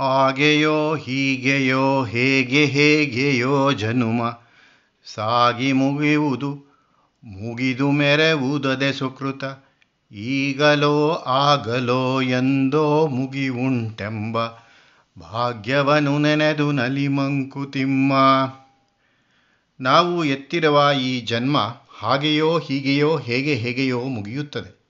ಹಾಗೆಯೋ ಹೀಗೆಯೋ ಹೇಗೆ ಹೇಗೆಯೋ ಜನುಮ. ಸಾಗಿ ಮುಗಿಯುವುದು, ಮುಗಿದು ಮೆರೆವುದದೆ ಸುಕೃತ. ಈಗಲೋ ಆಗಲೋ ಎಂದೋ ಮುಗಿವುಂಟೆಂಬ ಭಾಗ್ಯವನು ನೆನೆದು ನಲಿಮಂಕುತಿಮ್ಮ ನಾವು ಎತ್ತಿರುವ ಈ ಜನ್ಮ ಹಾಗೆಯೋ ಹೀಗೆಯೋ ಹೇಗೆ ಹೇಗೆಯೋ ಮುಗಿಯುತ್ತದೆ.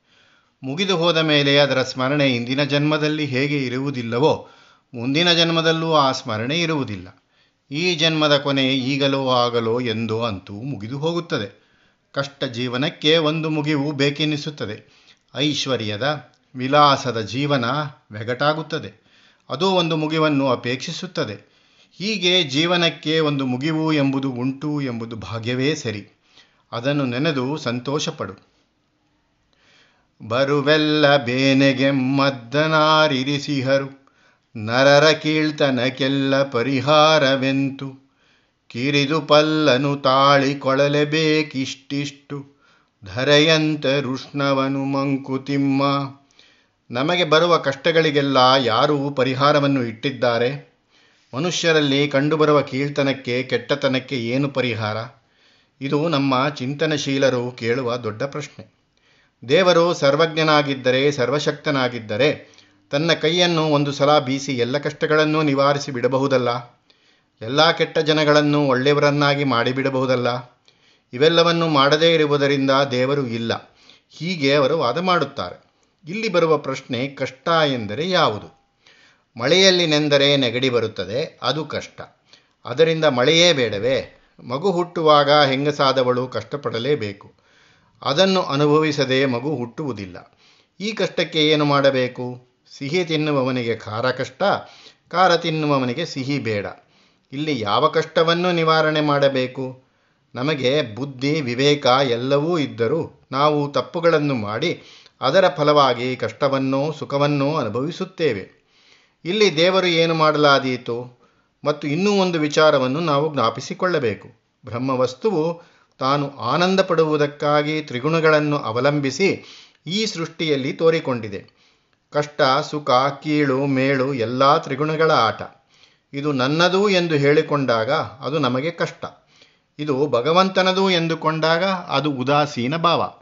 ಮುಗಿದು ಹೋದ ಮೇಲೆ ಅದರ ಸ್ಮರಣೆ ಇಂದಿನ ಜನ್ಮದಲ್ಲಿ ಹೇಗೆ ಇರುವುದಿಲ್ಲವೋ ಮುಂದಿನ ಜನ್ಮದಲ್ಲೂ ಆ ಸ್ಮರಣೆ ಇರುವುದಿಲ್ಲ. ಈ ಜನ್ಮದ ಕೊನೆ ಈಗಲೋ ಆಗಲೋ ಎಂದೋ ಅಂತೂ ಮುಗಿದು ಹೋಗುತ್ತದೆ. ಕಷ್ಟ ಜೀವನಕ್ಕೆ ಒಂದು ಮುಗಿವು ಬೇಕೆನಿಸುತ್ತದೆ. ಐಶ್ವರ್ಯದ, ವಿಲಾಸದ ಜೀವನ ವೆಗಟಾಗುತ್ತದೆ ಅದು ಒಂದು ಮುಗಿವನ್ನು ಅಪೇಕ್ಷಿಸುತ್ತದೆ. ಹೀಗೆ ಜೀವನಕ್ಕೆ ಒಂದು ಮುಗಿವು ಎಂಬುದು ಉಂಟು ಎಂಬುದು ಭಾಗ್ಯವೇ ಸರಿ. ಅದನ್ನು ನೆನೆದು ಸಂತೋಷಪಡು. ಬರುವೆಲ್ಲ ಬೇನೆಗೆಮ್ಮದ್ದನಾರಿರಿಸಿಹರು ನರರ ಕೀಳ್ತನಕ್ಕೆಲ್ಲ ಪರಿಹಾರವೆಂತು? ಕಿರಿದು ಪಲ್ಲನು ತಾಳಿ ಕೊಳಲೆಬೇಕಿಷ್ಟಿಷ್ಟು? ಧರೆಯಂತ ರುಷ್ಣವನು ಮಂಕುತಿಮ್ಮ ನಮಗೆ ಬರುವ ಕಷ್ಟಗಳಿಗೆಲ್ಲ ಯಾರು ಪರಿಹಾರವನ್ನು ಇಟ್ಟಿದ್ದಾರೆ? ಮನುಷ್ಯರಲ್ಲಿ ಕಂಡುಬರುವ ಕೀಳ್ತನಕ್ಕೆ ಕೆಟ್ಟತನಕ್ಕೆ ಏನು ಪರಿಹಾರ? ಇದು ನಮ್ಮ ಚಿಂತನಶೀಲರು ಕೇಳುವ ದೊಡ್ಡ ಪ್ರಶ್ನೆ. ದೇವರು ಸರ್ವಜ್ಞನಾಗಿದ್ದರೆ, ಸರ್ವಶಕ್ತನಾಗಿದ್ದರೆ ತನ್ನ ಕೈಯನ್ನು ಒಂದು ಸಲ ಬೀಸಿ ಎಲ್ಲ ಕಷ್ಟಗಳನ್ನೂ ನಿವಾರಿಸಿ ಬಿಡಬಹುದಲ್ಲ? ಎಲ್ಲ ಕೆಟ್ಟ ಜನಗಳನ್ನು ಒಳ್ಳೆಯವರನ್ನಾಗಿ ಮಾಡಿಬಿಡಬಹುದಲ್ಲ ಇವೆಲ್ಲವನ್ನು ಮಾಡದೇ ಇರುವುದರಿಂದ ದೇವರು ಇಲ್ಲ. ಹೀಗೆ ಅವರು ವಾದ ಮಾಡುತ್ತಾರೆ. ಇಲ್ಲಿ ಬರುವ ಪ್ರಶ್ನೆ ಕಷ್ಟ ಎಂದರೆ ಯಾವುದು? ಮಳೆಯಲ್ಲಿ ನೆಂದರೆ ನೆಗಡಿ ಬರುತ್ತದೆ, ಅದು ಕಷ್ಟ. ಅದರಿಂದ ಮಳೆಯೇ ಬೇಡವೇ? ಮಗು ಹುಟ್ಟುವಾಗ ಹೆಂಗಸಾದವಳು ಕಷ್ಟಪಡಲೇಬೇಕು. ಅದನ್ನು ಅನುಭವಿಸದೆ ಮಗು ಹುಟ್ಟುವುದಿಲ್ಲ. ಈ ಕಷ್ಟಕ್ಕೆ ಏನು ಮಾಡಬೇಕು? ಸಿಹಿ ತಿನ್ನುವವನಿಗೆ ಖಾರ ಕಷ್ಟ, ಖಾರ ತಿನ್ನುವವನಿಗೆ ಸಿಹಿ ಬೇಡ. ಇಲ್ಲಿ ಯಾವ ಕಷ್ಟವನ್ನು ನಿವಾರಣೆ ಮಾಡಬೇಕು? ನಮಗೆ ಬುದ್ಧಿ, ವಿವೇಕ ಎಲ್ಲವೂ ಇದ್ದರೂ ನಾವು ತಪ್ಪುಗಳನ್ನು ಮಾಡಿ ಅದರ ಫಲವಾಗಿ ಕಷ್ಟವನ್ನೋ ಸುಖವನ್ನೋ ಅನುಭವಿಸುತ್ತೇವೆ. ಇಲ್ಲಿ ದೇವರು ಏನು ಮಾಡಲಾದೀತು? ಮತ್ತು ಇನ್ನೂ ಒಂದು ವಿಚಾರವನ್ನು ನಾವು ಜ್ಞಾಪಿಸಿಕೊಳ್ಳಬೇಕು. ಬ್ರಹ್ಮವಸ್ತುವು ತಾನು ಆನಂದ ಪಡುವುದಕ್ಕಾಗಿ ತ್ರಿಗುಣಗಳನ್ನು ಅವಲಂಬಿಸಿ ಈ ಸೃಷ್ಟಿಯಲ್ಲಿ ತೋರಿಕೊಂಡಿದೆ. ಕಷ್ಟ, ಸುಖ, ಕೀಳು, ಮೇಳು ಎಲ್ಲ ತ್ರಿಗುಣಗಳ ಆಟ. ಇದು ನನ್ನದು ಎಂದು ಹೇಳಿಕೊಂಡಾಗ ಅದು ನಮಗೆ ಕಷ್ಟ. ಇದು ಭಗವಂತನದು ಎಂದುಕೊಂಡಾಗ ಅದು ಉದಾಸೀನ ಭಾವ.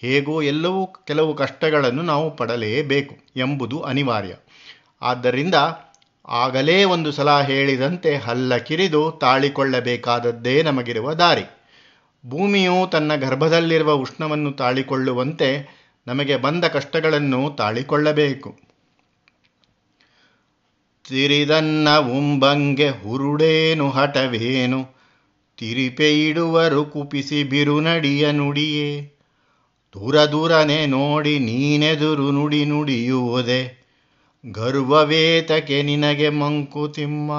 ಹೇಗೋ ಎಲ್ಲವೂ ಕೆಲವು ಕಷ್ಟಗಳನ್ನು ನಾವು ಪಡಲೇಬೇಕು ಎಂಬುದು ಅನಿವಾರ್ಯ. ಆದ್ದರಿಂದ ಆಗಲೇ ಒಂದು ಸಲ ಹೇಳಿದಂತೆ ಹಲ್ಲ ಕಿರಿದು ತಾಳಿಕೊಳ್ಳಬೇಕಾದದ್ದೇ ನಮಗಿರುವ ದಾರಿ. ಭೂಮಿಯು ತನ್ನ ಗರ್ಭದಲ್ಲಿರುವ ಉಷ್ಣವನ್ನು ತಾಳಿಕೊಳ್ಳುವಂತೆ ನಮಗೆ ಬಂದ ಕಷ್ಟಗಳನ್ನು ತಾಳಿಕೊಳ್ಳಬೇಕು. ತಿರಿದನ್ನ ಉಂಬಂಗೆ ಹುರುಡೇನು ಹಠವೇನು? ತಿರಿಪೆಯಿಡುವರು ಕುಪಿಸಿ ಬಿರುನಡಿಯ ನುಡಿಯೇ ದೂರ ದೂರನೆ ನೋಡಿ ನೀನೆದುರು ನುಡಿ ನುಡಿಯುವುದೇ? ಗರ್ವವೇತಕೆ ನಿನಗೆ ಮಂಕುತಿಮ್ಮ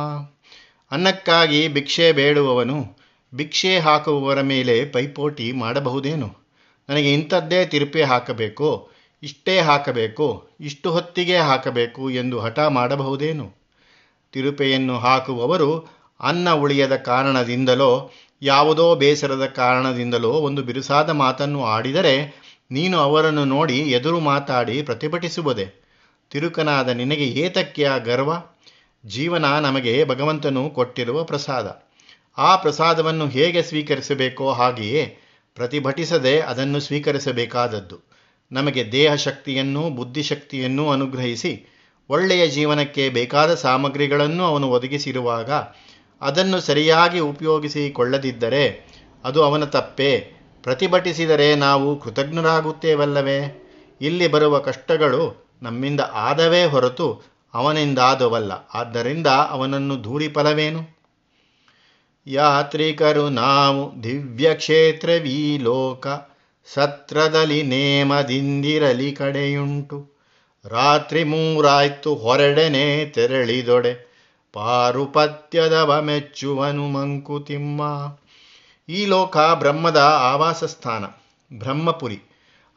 ಅನ್ನಕ್ಕಾಗಿ ಭಿಕ್ಷೆ ಬೇಡುವವನು ಭಿಕ್ಷೆ ಹಾಕುವವರ ಮೇಲೆ ಪೈಪೋಟಿ ಮಾಡಬಹುದೇನು? ನನಗೆ ಇಂಥದ್ದೇ ತಿರುಪೆ ಹಾಕಬೇಕು, ಇಷ್ಟೇ ಹಾಕಬೇಕು, ಇಷ್ಟು ಹೊತ್ತಿಗೆ ಹಾಕಬೇಕು ಎಂದು ಹಠ ಮಾಡಬಹುದೇನು? ತಿರುಪೆಯನ್ನು ಹಾಕುವವರು ಅನ್ನ ಉಳಿಯದ ಕಾರಣದಿಂದಲೋ, ಯಾವುದೋ ಬೇಸರದ ಕಾರಣದಿಂದಲೋ ಒಂದು ಬಿರುಸಾದ ಮಾತನ್ನು ಆಡಿದರೆ ನೀನು ಅವರನ್ನು ನೋಡಿ ಎದುರು ಮಾತಾಡಿ ಪ್ರತಿಭಟಿಸುವುದೇ? ತಿರುಕನಾದ ನಿನಗೆ ಏತಕ್ಕೆ ಆ ಗರ್ವ? ಜೀವನ ನಮಗೆ ಭಗವಂತನು ಕೊಟ್ಟಿರುವ ಪ್ರಸಾದ. ಆ ಪ್ರಸಾದವನ್ನು ಹೇಗೆ ಸ್ವೀಕರಿಸಬೇಕೋ ಹಾಗೆಯೇ ಪ್ರತಿಭಟಿಸದೆ ಅದನ್ನು ಸ್ವೀಕರಿಸಬೇಕಾದದ್ದು. ನಮಗೆ ದೇಹ ಶಕ್ತಿಯನ್ನೂ ಬುದ್ಧಿಶಕ್ತಿಯನ್ನೂ ಅನುಗ್ರಹಿಸಿ ಒಳ್ಳೆಯ ಜೀವನಕ್ಕೆ ಬೇಕಾದ ಸಾಮಗ್ರಿಗಳನ್ನು ಅವನು ಒದಗಿಸಿರುವಾಗ ಅದನ್ನು ಸರಿಯಾಗಿ ಉಪಯೋಗಿಸಿಕೊಳ್ಳದಿದ್ದರೆ ಅದು ಅವನ ತಪ್ಪೇ. ಪ್ರತಿಭಟಿಸಿದರೆ ನಾವು ಕೃತಜ್ಞರಾಗುತ್ತೇವಲ್ಲವೇ? ಇಲ್ಲಿ ಬರುವ ಕಷ್ಟಗಳು ನಮ್ಮಿಂದ ಆದವೇ ಹೊರತು ಅವನಿಂದಾದವಲ್ಲ. ಆದ್ದರಿಂದ ಅವನನ್ನು ದೂರಿ ಫಲವೇನು ಯಾತ್ರಿಕರು ನಾವು ದಿವ್ಯ ಕ್ಷೇತ್ರವೀ ಲೋಕ ಸತ್ರದಲ್ಲಿ ನೇಮದಿಂದಿರಲಿ ಕಡೆಯುಂಟು. ರಾತ್ರಿ ಮೂರಾಯ್ತು ಹೊರಡನೆ ತೆರಳಿದೊಡೆ ಪಾರುಪತ್ಯದವ ಮೆಚ್ಚುವನು ಮಂಕುತಿಮ್ಮ. ಈ ಲೋಕ ಬ್ರಹ್ಮದ ಆವಾಸ ಸ್ಥಾನ, ಬ್ರಹ್ಮಪುರಿ.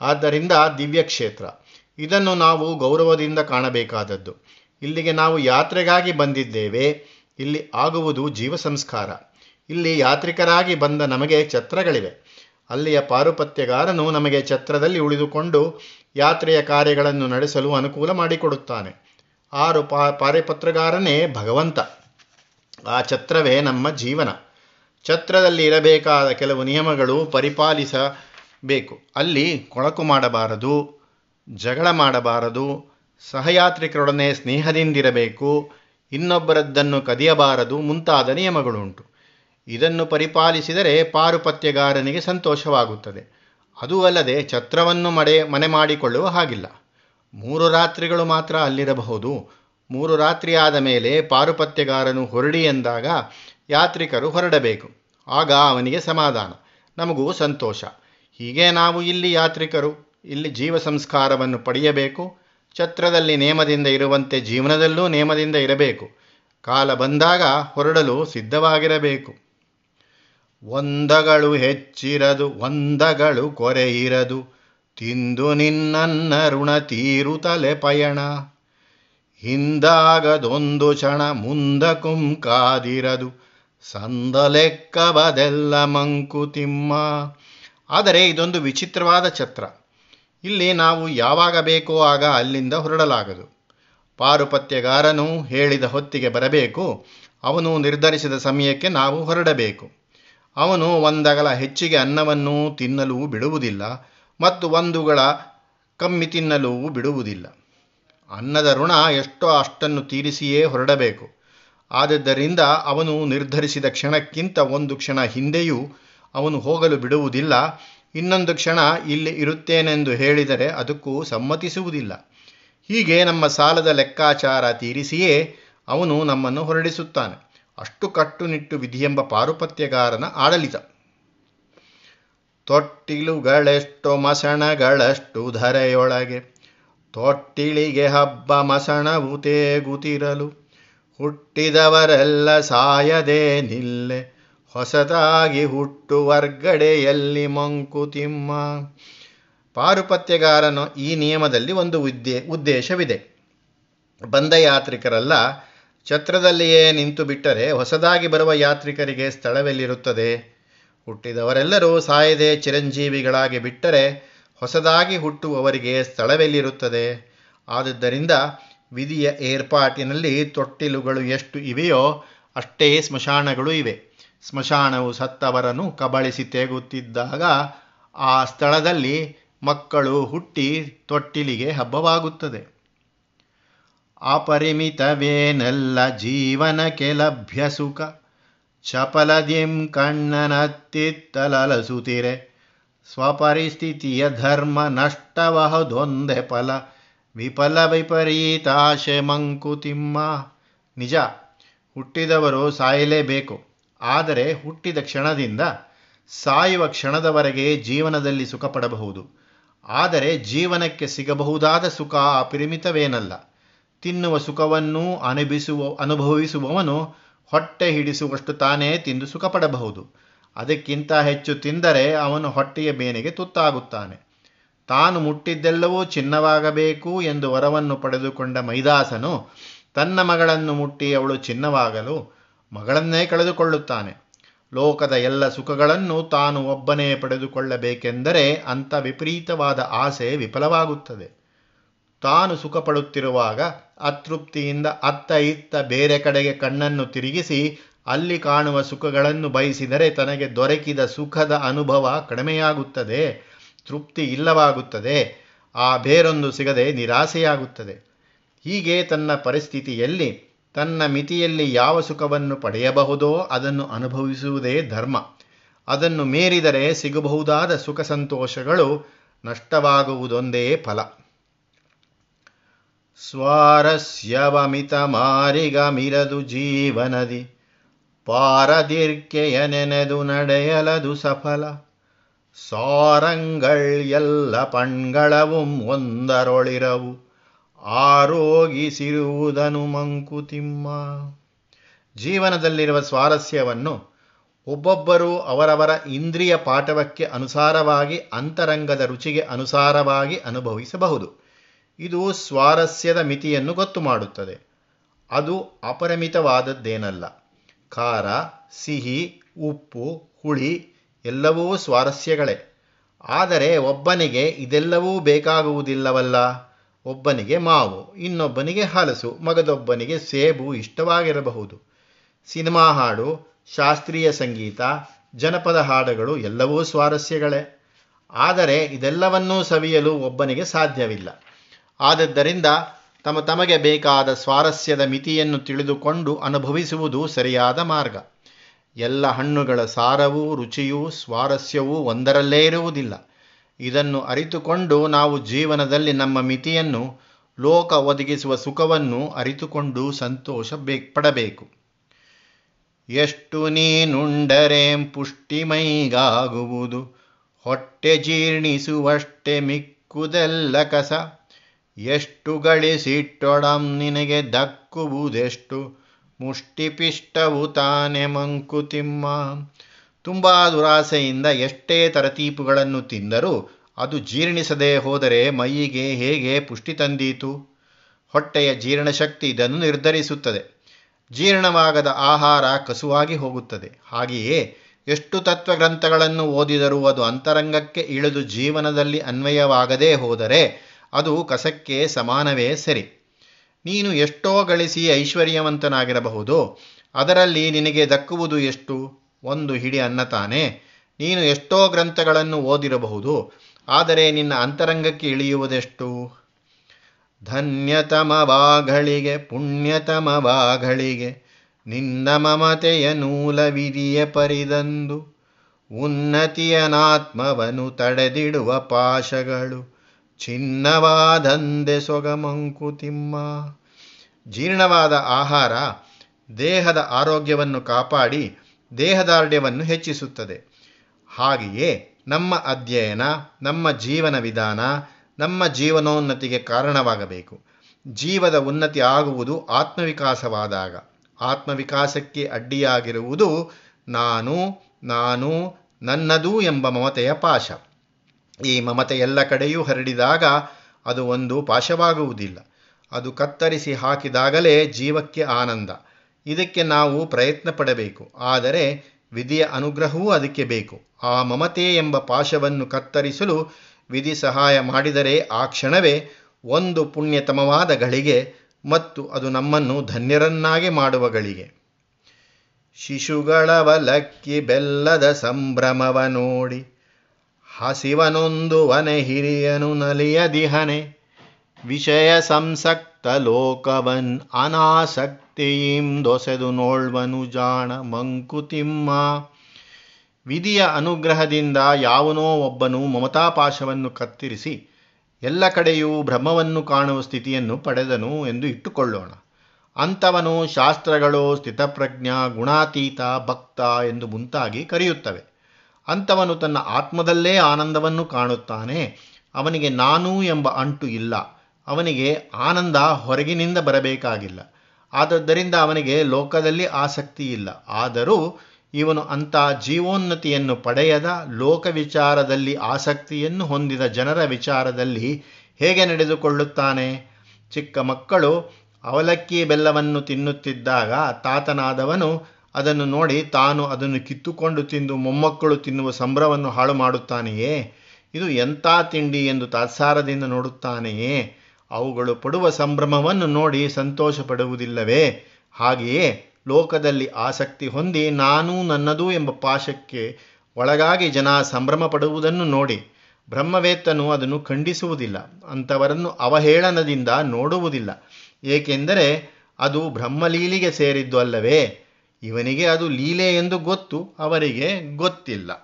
ಆದ್ದರಿಂದ ದಿವ್ಯಕ್ಷೇತ್ರ. ಇದನ್ನು ನಾವು ಗೌರವದಿಂದ ಕಾಣಬೇಕಾದದ್ದು. ಇಲ್ಲಿಗೆ ನಾವು ಯಾತ್ರೆಗಾಗಿ ಬಂದಿದ್ದೇವೆ. ಇಲ್ಲಿ ಆಗುವುದು ಜೀವ ಸಂಸ್ಕಾರ ಇಲ್ಲಿ ಯಾತ್ರಿಕರಾಗಿ ಬಂದ ನಮಗೆ ಛತ್ರಗಳಿವೆ. ಅಲ್ಲಿಯ ಪಾರುಪತ್ಯಗಾರನು ನಮಗೆ ಛತ್ರದಲ್ಲಿ ಉಳಿದುಕೊಂಡು ಯಾತ್ರೆಯ ಕಾರ್ಯಗಳನ್ನು ನಡೆಸಲು ಅನುಕೂಲ ಮಾಡಿಕೊಡುತ್ತಾನೆ. ಆರು ಪಾ, ಪಾರಿಪತ್ರಗಾರನೇ ಭಗವಂತ. ಆ ಛತ್ರವೇ ನಮ್ಮ ಜೀವನ. ಛತ್ರದಲ್ಲಿ ಇರಬೇಕಾದ ಕೆಲವು ನಿಯಮಗಳು ಪರಿಪಾಲಿಸಬೇಕು. ಅಲ್ಲಿ ಕೊಳಕು ಮಾಡಬಾರದು, ಜಗಳ ಮಾಡಬಾರದು, ಸಹಯಾತ್ರಿಕರೊಡನೆ ಸ್ನೇಹದಿಂದಿರಬೇಕು, ಇನ್ನೊಬ್ಬರದ್ದನ್ನು ಕದಿಯಬಾರದು ಮುಂತಾದ ನಿಯಮಗಳುಂಟು. ಇದನ್ನು ಪರಿಪಾಲಿಸಿದರೆ ಪಾರುಪತ್ಯಗಾರನಿಗೆ ಸಂತೋಷವಾಗುತ್ತದೆ. ಅದೂ ಅಲ್ಲದೆ ಛತ್ರವನ್ನು ಮಡೆ, ಮನೆ ಮಾಡಿಕೊಳ್ಳುವ ಹಾಗಿಲ್ಲ. ಮೂರು ರಾತ್ರಿಗಳು ಮಾತ್ರ ಅಲ್ಲಿರಬಹುದು. ಮೂರು ರಾತ್ರಿ ಆದ ಮೇಲೆ ಪಾರುಪತ್ಯಗಾರನು ಹೊರಡಿ ಎಂದಾಗ ಯಾತ್ರಿಕರು ಹೊರಡಬೇಕು. ಆಗ ಅವನಿಗೆ ಸಮಾಧಾನ. ನಮಗೂ ಸಂತೋಷ. ಹೀಗೆ ನಾವು ಇಲ್ಲಿ ಯಾತ್ರಿಕರು, ಇಲ್ಲಿ ಜೀವ ಸಂಸ್ಕಾರವನ್ನು ಪಡೆಯಬೇಕು. ಛತ್ರದಲ್ಲಿ ನೇಮದಿಂದ ಇರುವಂತೆ ಜೀವನದಲ್ಲೂ ನೇಮದಿಂದ ಇರಬೇಕು. ಕಾಲ ಬಂದಾಗ ಹೊರಡಲು ಸಿದ್ಧವಾಗಿರಬೇಕು. ಒಂದಗಳು ಹೆಚ್ಚಿರದು, ಒಂದಗಳು ಕೊರೆಯಿರದು. ತಿಂದು ನಿನ್ನನ್ನ ಋಣ ತೀರುತಲೆ ಪಯಣ. ಹಿಂದಾಗದೊಂದು ಕ್ಷಣ ಮುಂದಕುಂ ಕಾದಿರದು. ಸಂದಲೆಕ್ಕಬದೆಲ್ಲ ಮಂಕುತಿಮ್ಮ ಆದರೆ ಇದೊಂದು ವಿಚಿತ್ರವಾದ ಛತ್ರ. ಇಲ್ಲಿ ನಾವು ಯಾವಾಗ ಬೇಕೋ ಆಗ ಅಲ್ಲಿಂದ ಹೊರಡಲಾಗದು. ಪಾರುಪತ್ಯಗಾರನು ಹೇಳಿದ ಹೊತ್ತಿಗೆ ಬರಬೇಕು. ಅವನು ನಿರ್ಧರಿಸಿದ ಸಮಯಕ್ಕೆ ನಾವು ಹೊರಡಬೇಕು. ಅವನು ಒಂದಗಲ ಹೆಚ್ಚಿಗೆ ಅನ್ನವನ್ನು ತಿನ್ನಲು ಬಿಡುವುದಿಲ್ಲ ಮತ್ತು ಒಂದುಗಳ ಕಮ್ಮಿ ತಿನ್ನಲು ಬಿಡುವುದಿಲ್ಲ. ಅನ್ನದ ಋಣ ಎಷ್ಟೋ ಅಷ್ಟನ್ನು ತೀರಿಸಿಯೇ ಹೊರಡಬೇಕು. ಆದದ್ದರಿಂದ ಅವನು ನಿರ್ಧರಿಸಿದ ಕ್ಷಣಕ್ಕಿಂತ ಒಂದು ಕ್ಷಣ ಹಿಂದೆಯೂ ಅವನು ಹೋಗಲು ಬಿಡುವುದಿಲ್ಲ. ಇನ್ನೊಂದು ಕ್ಷಣ ಇಲ್ಲಿ ಇರುತ್ತೇನೆಂದು ಹೇಳಿದರೆ ಅದಕ್ಕೂ ಸಮ್ಮತಿಸುವುದಿಲ್ಲ. ಹೀಗೆ ನಮ್ಮ ಸಾಲದ ಲೆಕ್ಕಾಚಾರ ತೀರಿಸಿಯೇ ಅವನು ನಮ್ಮನ್ನು ಹೊರಡಿಸುತ್ತಾನೆ. ಅಷ್ಟು ಕಟ್ಟುನಿಟ್ಟು ವಿಧಿಯೆಂಬ ಪಾರುಪತ್ಯಗಾರನ ಆಡಳಿತ. ತೊಟ್ಟಿಲುಗಳೆಷ್ಟು ಮಸಣಗಳಷ್ಟು ಧರೆಯೊಳಗೆ. ತೊಟ್ಟಿಳಿಗೆ ಹಬ್ಬ ಮಸಣವು ತೇಗುತ್ತಿರಲು. ಹುಟ್ಟಿದವರೆಲ್ಲ ಸಾಯದೆ ನಿಲ್ಲೆ. ಹೊಸದಾಗಿ ಹುಟ್ಟು ಹುಟ್ಟುವರ್ಗಡೆಯಲ್ಲಿ ಮಂಕುತಿಮ್ಮ ಪಾರುಪತ್ಯಗಾರನು ಈ ನಿಯಮದಲ್ಲಿ ಒಂದು ಉದ್ದೇ ಉದ್ದೇಶವಿದೆ. ಬಂದ ಯಾತ್ರಿಕರೆಲ್ಲ ಛತ್ರದಲ್ಲಿಯೇ ನಿಂತು ಬಿಟ್ಟರೆ ಹೊಸದಾಗಿ ಬರುವ ಯಾತ್ರಿಕರಿಗೆ ಸ್ಥಳವೆಲ್ಲಿರುತ್ತದೆ? ಹುಟ್ಟಿದವರೆಲ್ಲರೂ ಸಾಯದೆ ಚಿರಂಜೀವಿಗಳಾಗಿ ಬಿಟ್ಟರೆ ಹೊಸದಾಗಿ ಹುಟ್ಟುವವರಿಗೆ ಸ್ಥಳವೆಲ್ಲಿರುತ್ತದೆ? ಆದುದರಿಂದ ವಿಧಿಯ ಏರ್ಪಾಟಿನಲ್ಲಿ ತೊಟ್ಟಿಲುಗಳು ಎಷ್ಟು ಇವೆಯೋ ಅಷ್ಟೇ ಸ್ಮಶಾನಗಳು ಇವೆ. ಸ್ಮಶಾನವು ಸತ್ತವರನ್ನು ಕಬಳಿಸಿ ತೇಗುತ್ತಿದ್ದಾಗ ಆ ಸ್ಥಳದಲ್ಲಿ ಮಕ್ಕಳು ಹುಟ್ಟಿ ತೊಟ್ಟಿಲಿಗೆ ಹಬ್ಬವಾಗುತ್ತದೆ. ಅಪರಿಮಿತವೇನೆಲ್ಲ ಜೀವನಕ್ಕೆ ಲಭ್ಯ ಸುಖ. ಚಪಲದಿಂ ಕಣ್ಣನತ್ತಿತ್ತಲಲಸುತಿರೆ. ಸ್ವಪರಿಸ್ಥಿತಿಯ ಧರ್ಮ ನಷ್ಟವಹದೊಂದೆ ಫಲ. ವಿಫಲ ವಿಪರೀತಾಶೆ ಮಂಕುತಿಮ್ಮ. ನಿಜ, ಹುಟ್ಟಿದವರು ಸಾಯಲೇಬೇಕು. ಆದರೆ ಹುಟ್ಟಿದ ಕ್ಷಣದಿಂದ ಸಾಯುವ ಕ್ಷಣದವರೆಗೆ ಜೀವನದಲ್ಲಿ ಸುಖ ಪಡಬಹುದು ಆದರೆ ಜೀವನಕ್ಕೆ ಸಿಗಬಹುದಾದ ಸುಖ ಅಪರಿಮಿತವೇನಲ್ಲ. ತಿನ್ನುವ ಸುಖವನ್ನು ಅನುಭವಿಸುವ, ಅನುಭವಿಸುವವನು ಹೊಟ್ಟೆ ಹಿಡಿಸುವಷ್ಟು ತಾನೇ ತಿಂದು ಸುಖ ಪಡಬಹುದು ಅದಕ್ಕಿಂತ ಹೆಚ್ಚು ತಿಂದರೆ ಅವನು ಹೊಟ್ಟೆಯ ಬೇನೆಗೆ ತುತ್ತಾಗುತ್ತಾನೆ. ತಾನು ಮುಟ್ಟಿದ್ದೆಲ್ಲವೂ ಚಿನ್ನವಾಗಬೇಕು ಎಂದು ವರವನ್ನು ಪಡೆದುಕೊಂಡ ಮೈದಾಸನು ತನ್ನ ಮಗಳನ್ನು ಮುಟ್ಟಿ ಅವಳು ಚಿನ್ನವಾಗಲು ಮಗಳನ್ನೇ ಕಳೆದುಕೊಳ್ಳುತ್ತಾನೆ. ಲೋಕದ ಎಲ್ಲ ಸುಖಗಳನ್ನು ತಾನು ಒಬ್ಬನೇ ಪಡೆದುಕೊಳ್ಳಬೇಕೆಂದರೆ ಅಂಥ ವಿಪರೀತವಾದ ಆಸೆ ವಿಫಲವಾಗುತ್ತದೆ. ತಾನು ಸುಖಪಡುತ್ತಿರುವಾಗ ಅತೃಪ್ತಿಯಿಂದ ಅತ್ತ ಇತ್ತ ಬೇರೆ ಕಡೆಗೆ ಕಣ್ಣನ್ನು ತಿರುಗಿಸಿ ಅಲ್ಲಿ ಕಾಣುವ ಸುಖಗಳನ್ನು ಬಯಸಿದರೆ ತನಗೆ ದೊರಕಿದ ಸುಖದ ಅನುಭವ ಕಡಿಮೆಯಾಗುತ್ತದೆ, ತೃಪ್ತಿ ಇಲ್ಲವಾಗುತ್ತದೆ, ಆ ಬೇರೊಂದು ಸಿಗದೆ ನಿರಾಸೆಯಾಗುತ್ತದೆ. ಹೀಗೆ ತನ್ನ ಪರಿಸ್ಥಿತಿಯಲ್ಲಿ ತನ್ನ ಮಿತಿಯಲ್ಲಿ ಯಾವ ಸುಖವನ್ನು ಪಡೆಯಬಹುದೋ ಅದನ್ನು ಅನುಭವಿಸುವುದೇ ಧರ್ಮ. ಅದನ್ನು ಮೀರಿದರೆ ಸಿಗಬಹುದಾದ ಸುಖ ಸಂತೋಷಗಳು ನಷ್ಟವಾಗುವುದೊಂದೇ ಫಲ. ಸ್ವಾರಸ್ಯವಮಿತ ಮಾರಿಗಮಿರದು ಜೀವನದಿ. ಪಾರದಿರ್ಕೆಯ ನೆನೆದು ನಡೆಯಲದು ಸಫಲ. ಸಾರಂಗಳ್ ಎಲ್ಲ ಒಂದರೊಳಿರವು. ಆರೋಗಿಸಿರುವುದನು ಮಂಕುತಿಮ್ಮ. ಜೀವನದಲ್ಲಿರುವ ಸ್ವಾರಸ್ಯವನ್ನು ಒಬ್ಬೊಬ್ಬರು ಅವರವರ ಇಂದ್ರಿಯ ಪಾಠವಕ್ಕೆ ಅನುಸಾರವಾಗಿ, ಅಂತರಂಗದ ರುಚಿಗೆ ಅನುಸಾರವಾಗಿ ಅನುಭವಿಸಬಹುದು. ಇದು ಸ್ವಾರಸ್ಯದ ಮಿತಿಯನ್ನು ಗೊತ್ತು ಮಾಡುತ್ತದೆ. ಅದು ಅಪರಿಮಿತವಾದದ್ದೇನಲ್ಲ. ಖಾರ, ಸಿಹಿ, ಉಪ್ಪು, ಹುಳಿ ಎಲ್ಲವೂ ಸ್ವಾರಸ್ಯಗಳೇ. ಆದರೆ ಒಬ್ಬನಿಗೆ ಇದೆಲ್ಲವೂ ಬೇಕಾಗುವುದಿಲ್ಲವಲ್ಲ? ಒಬ್ಬನಿಗೆ ಮಾವು, ಇನ್ನೊಬ್ಬನಿಗೆ ಹಲಸು, ಮಗದೊಬ್ಬನಿಗೆ ಸೇಬು ಇಷ್ಟವಾಗಿರಬಹುದು. ಸಿನಿಮಾ ಹಾಡು, ಶಾಸ್ತ್ರೀಯ ಸಂಗೀತ, ಜನಪದ ಹಾಡುಗಳು ಎಲ್ಲವೂ ಸ್ವಾರಸ್ಯಗಳೇ. ಆದರೆ ಇದೆಲ್ಲವನ್ನೂ ಸವಿಯಲು ಒಬ್ಬನಿಗೆ ಸಾಧ್ಯವಿಲ್ಲ. ಆದದ್ದರಿಂದ ತಮ್ಮ ತಮಗೆ ಬೇಕಾದ ಸ್ವಾರಸ್ಯದ ಮಿತಿಯನ್ನು ತಿಳಿದುಕೊಂಡು ಅನುಭವಿಸುವುದು ಸರಿಯಾದ ಮಾರ್ಗ. ಎಲ್ಲ ಹಣ್ಣುಗಳ ಸಾರವೂ ರುಚಿಯೂ ಸ್ವಾರಸ್ಯವೂ ಒಂದರಲ್ಲೇ ಇರುವುದಿಲ್ಲ. ಇದನ್ನು ಅರಿತುಕೊಂಡು ನಾವು ಜೀವನದಲ್ಲಿ ನಮ್ಮ ಮಿತಿಯನ್ನು, ಲೋಕ ಒದಗಿಸುವ ಸುಖವನ್ನು ಅರಿತುಕೊಂಡು ಸಂತೋಷ ಪಡಬೇಕು. ಎಷ್ಟು ನೀನುಂಡರೇಂ ಪುಷ್ಟಿಮೈಗಾಗುವುದು. ಹೊಟ್ಟೆ ಜೀರ್ಣಿಸುವಷ್ಟೇ ಮಿಕ್ಕುದೆಲ್ಲ ಕಸ. ಎಷ್ಟು ಗಳಿಸಿಟ್ಟೊಡಂ ನಿನಗೆ ದಕ್ಕುವುದೆಷ್ಟು? ಮುಷ್ಟಿಪಿಷ್ಟವು ತಾನೆ ಮಂಕುತಿಮ್ಮ. ತುಂಬ ದುರಾಸೆಯಿಂದ ಎಷ್ಟೇ ತರತೀಪುಗಳನ್ನು ತಿಂದರೂ ಅದು ಜೀರ್ಣಿಸದೆ ಹೋದರೆ ಮೈಯಿಗೆ ಹೇಗೆ ಪುಷ್ಟಿ ತಂದೀತು? ಹೊಟ್ಟೆಯ ಜೀರ್ಣಶಕ್ತಿ ಇದನ್ನು ನಿರ್ಧರಿಸುತ್ತದೆ. ಜೀರ್ಣವಾಗದ ಆಹಾರ ಕಸುವಾಗಿ ಹೋಗುತ್ತದೆ. ಹಾಗೆಯೇ ಎಷ್ಟು ತತ್ವಗ್ರಂಥಗಳನ್ನು ಓದಿದರೂ ಅದು ಅಂತರಂಗಕ್ಕೆ ಇಳಿದು ಜೀವನದಲ್ಲಿ ಅನ್ವಯವಾಗದೇ ಹೋದರೆ ಅದು ಕಸಕ್ಕೆ ಸಮಾನವೇ ಸರಿ. ನೀನು ಎಷ್ಟೋ ಗಳಿಸಿ ಐಶ್ವರ್ಯವಂತನಾಗಿರಬಹುದು, ಅದರಲ್ಲಿ ನಿನಗೆ ದಕ್ಕುವುದು ಎಷ್ಟು? ಒಂದು ಹಿಡಿ ಅನ್ನ ತಾನೇ ನೀನು ಎಷ್ಟೋ ಗ್ರಂಥಗಳನ್ನು ಓದಿರಬಹುದು, ಆದರೆ ನಿನ್ನ ಅಂತರಂಗಕ್ಕೆ ಇಳಿಯುವುದೆಷ್ಟು? ಧನ್ಯತಮವಾಗಳಿಗೆ ಪುಣ್ಯತಮವಾಗಳಿಗೆ ನಿನ್ನ ಮಮತೆಯ ನೂಲ ವಿಧಿಯ ಪರಿದಂದು ಉನ್ನತಿಯನಾತ್ಮವನ್ನು ತಡೆದಿಡುವ ಪಾಶಗಳು. ಚಿನ್ನವಾದಂದೆ ಸೊಗಮಂಕುತಿಮ್ಮ. ಜೀರ್ಣವಾದ ಆಹಾರ ದೇಹದ ಆರೋಗ್ಯವನ್ನು ಕಾಪಾಡಿ ದೇಹದಾರ್ಢ್ಯವನ್ನು ಹೆಚ್ಚಿಸುತ್ತದೆ. ಹಾಗೆಯೇ ನಮ್ಮ ಅಧ್ಯಯನ, ನಮ್ಮ ಜೀವನ ವಿಧಾನ, ನಮ್ಮ ಜೀವನೋನ್ನತಿಗೆ ಕಾರಣವಾಗಬೇಕು. ಜೀವದ ಉನ್ನತಿ ಆಗುವುದು ಆತ್ಮವಿಕಾಸವಾದಾಗ. ಆತ್ಮವಿಕಾಸಕ್ಕೆ ಅಡ್ಡಿಯಾಗಿರುವುದು ನಾನು ನಾನು, ನನ್ನದು ಎಂಬ ಮಮತೆಯ ಪಾಶ. ಈ ಮಮತೆ ಎಲ್ಲ ಕಡೆಯೂ ಹರಡಿದಾಗ ಅದು ಒಂದು ಪಾಶವಾಗುವುದಿಲ್ಲ. ಅದು ಕತ್ತರಿಸಿ ಹಾಕಿದಾಗಲೇ ಜೀವಕ್ಕೆ ಆನಂದ. ಇದಕ್ಕೆ ನಾವು ಪ್ರಯತ್ನ ಪಡಬೇಕು. ಆದರೆ ವಿಧಿಯ ಅನುಗ್ರಹವೂ ಅದಕ್ಕೆ ಬೇಕು. ಆ ಮಮತೆ ಎಂಬ ಪಾಶವನ್ನು ಕತ್ತರಿಸಲು ವಿಧಿ ಸಹಾಯ ಮಾಡಿದರೆ ಆ ಕ್ಷಣವೇ ಒಂದು ಪುಣ್ಯತಮವಾದ ಗಳಿಗೆ ಮತ್ತು ಅದು ನಮ್ಮನ್ನು ಧನ್ಯರನ್ನಾಗಿ ಮಾಡುವ ಗಳಿಗೆ ಶಿಶುಗಳವಲಕ್ಕಿ ಬೆಲ್ಲದ ಸಂಭ್ರಮವ ನೋಡಿ ಹಸಿವನೊಂದು ವನೆ ಹಿರಿಯನು ನಲಿಯದಿಹನೆ ವಿಷಯ ಸಂಸಕ್ತ ಲೋಕವನ್ ಅನಾಸಕ್ತಿಯಿಂ ದೊಸೆದು ನೋಳ್ವನು ಜಾಣ ಮಂಕುತಿಮ್ಮ. ವಿಧಿಯ ಅನುಗ್ರಹದಿಂದ ಯಾವನೋ ಒಬ್ಬನು ಮಮತಾಪಾಶವನ್ನು ಕತ್ತಿರಿಸಿ, ಎಲ್ಲ ಕಡೆಯೂ ಭ್ರಮವನ್ನು ಕಾಣುವ ಸ್ಥಿತಿಯನ್ನು ಪಡೆದನು ಎಂದು ಇಟ್ಟುಕೊಳ್ಳೋಣ. ಅಂಥವನು ಶಾಸ್ತ್ರಗಳು ಸ್ಥಿತಪ್ರಜ್ಞ ಗುಣಾತೀತ ಭಕ್ತ ಎಂದು ಮುಂತಾಗಿ ಕರೆಯುತ್ತವೆ. ಅಂಥವನು ತನ್ನ ಆತ್ಮದಲ್ಲೇ ಆನಂದವನ್ನು ಕಾಣುತ್ತಾನೆ. ಅವನಿಗೆ ನಾನು ಎಂಬ ಅಂಟು ಇಲ್ಲ. ಅವನಿಗೆ ಆನಂದ ಹೊರಗಿನಿಂದ ಬರಬೇಕಾಗಿಲ್ಲ. ಆದದ್ದರಿಂದ ಅವನಿಗೆ ಲೋಕದಲ್ಲಿ ಆಸಕ್ತಿ ಇಲ್ಲ. ಆದರೂ ಇವನು ಅಂಥ ಜೀವೋನ್ನತಿಯನ್ನು ಪಡೆಯದ ಲೋಕ ವಿಚಾರದಲ್ಲಿ ಆಸಕ್ತಿಯನ್ನು ಹೊಂದಿದ ಜನರ ವಿಚಾರದಲ್ಲಿ ಹೇಗೆ ನಡೆದುಕೊಳ್ಳುತ್ತಾನೆ? ಚಿಕ್ಕ ಮಕ್ಕಳು ಅವಲಕ್ಕಿ ಬೆಲ್ಲವನ್ನು ತಿನ್ನುತ್ತಿದ್ದಾಗ ತಾತನಾದವನು ಅದನ್ನು ನೋಡಿ ತಾನು ಅದನ್ನು ಕಿತ್ತುಕೊಂಡು ತಿಂದು ಮೊಮ್ಮಕ್ಕಳು ತಿನ್ನುವ ಸಂಭ್ರವನ್ನು ಹಾಳು ಮಾಡುತ್ತಾನೆಯೇ? ಇದು ಎಂಥ ತಿಂಡಿ ಎಂದು ತಾತ್ಸಾರದಿಂದ ನೋಡುತ್ತಾನೆಯೇ? ಅವುಗಳು ಪಡುವ ಸಂಭ್ರಮವನ್ನು ನೋಡಿ ಸಂತೋಷ ಪಡುವುದಿಲ್ಲವೇ ಹಾಗೆಯೇ ಲೋಕದಲ್ಲಿ ಆಸಕ್ತಿ ಹೊಂದಿ ನಾನು ನನ್ನದು ಎಂಬ ಪಾಶಕ್ಕೆ ಒಳಗಾಗಿ ಜನ ಸಂಭ್ರಮ ಪಡುವುದನ್ನು ನೋಡಿ ಬ್ರಹ್ಮವೇತ್ತನು ಅದನ್ನು ಖಂಡಿಸುವುದಿಲ್ಲ, ಅಂಥವರನ್ನು ಅವಹೇಳನದಿಂದ ನೋಡುವುದಿಲ್ಲ, ಏಕೆಂದರೆ ಅದು ಬ್ರಹ್ಮಲೀಲಿಗೆ ಸೇರಿದ್ದು ಅಲ್ಲವೇ? ಇವನಿಗೆ ಅದು ಲೀಲೆ ಎಂದು ಗೊತ್ತು ಅವರಿಗೆ ಗೊತ್ತಿಲ್ಲ.